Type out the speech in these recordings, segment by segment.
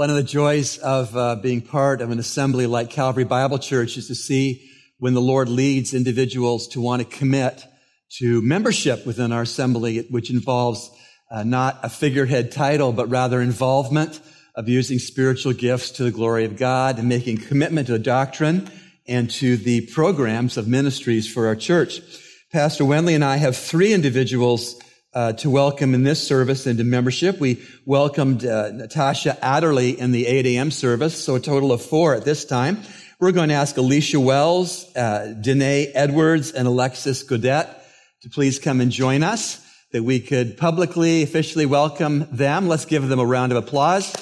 One of the joys of uh, being part of an assembly like Calvary Bible Church is to see when the Lord leads individuals to want to commit to membership within our assembly, which involves uh, not a figurehead title, but rather involvement of using spiritual gifts to the glory of God and making commitment to the doctrine and to the programs of ministries for our church. Pastor Wendley and I have three individuals uh, to welcome in this service into membership. We welcomed uh, Natasha Adderley in the 8 a.m. service, so a total of four at this time. We're going to ask Alicia Wells, uh, Danae Edwards, and Alexis Godet to please come and join us, that we could publicly, officially welcome them. Let's give them a round of applause.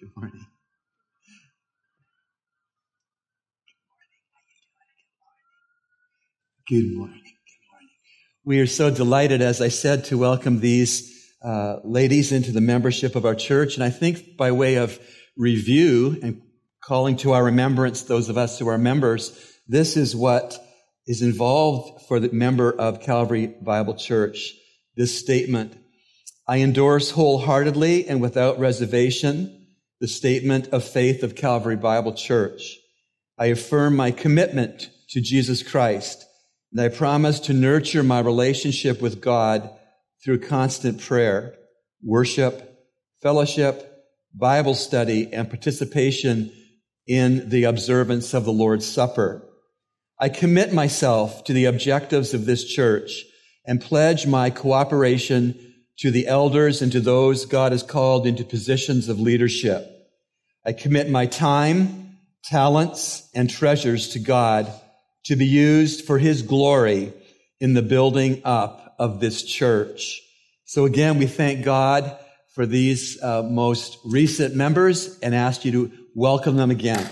Good morning. Good morning. Good morning. We are so delighted, as I said, to welcome these uh, ladies into the membership of our church. And I think by way of review and calling to our remembrance those of us who are members, this is what is involved for the member of Calvary Bible Church. This statement, I endorse wholeheartedly and without reservation the statement of faith of Calvary Bible Church. I affirm my commitment to Jesus Christ and I promise to nurture my relationship with God through constant prayer, worship, fellowship, Bible study, and participation in the observance of the Lord's Supper. I commit myself to the objectives of this church and pledge my cooperation to the elders and to those God has called into positions of leadership. I commit my time, talents, and treasures to God to be used for his glory in the building up of this church. So again, we thank God for these uh, most recent members and ask you to welcome them again.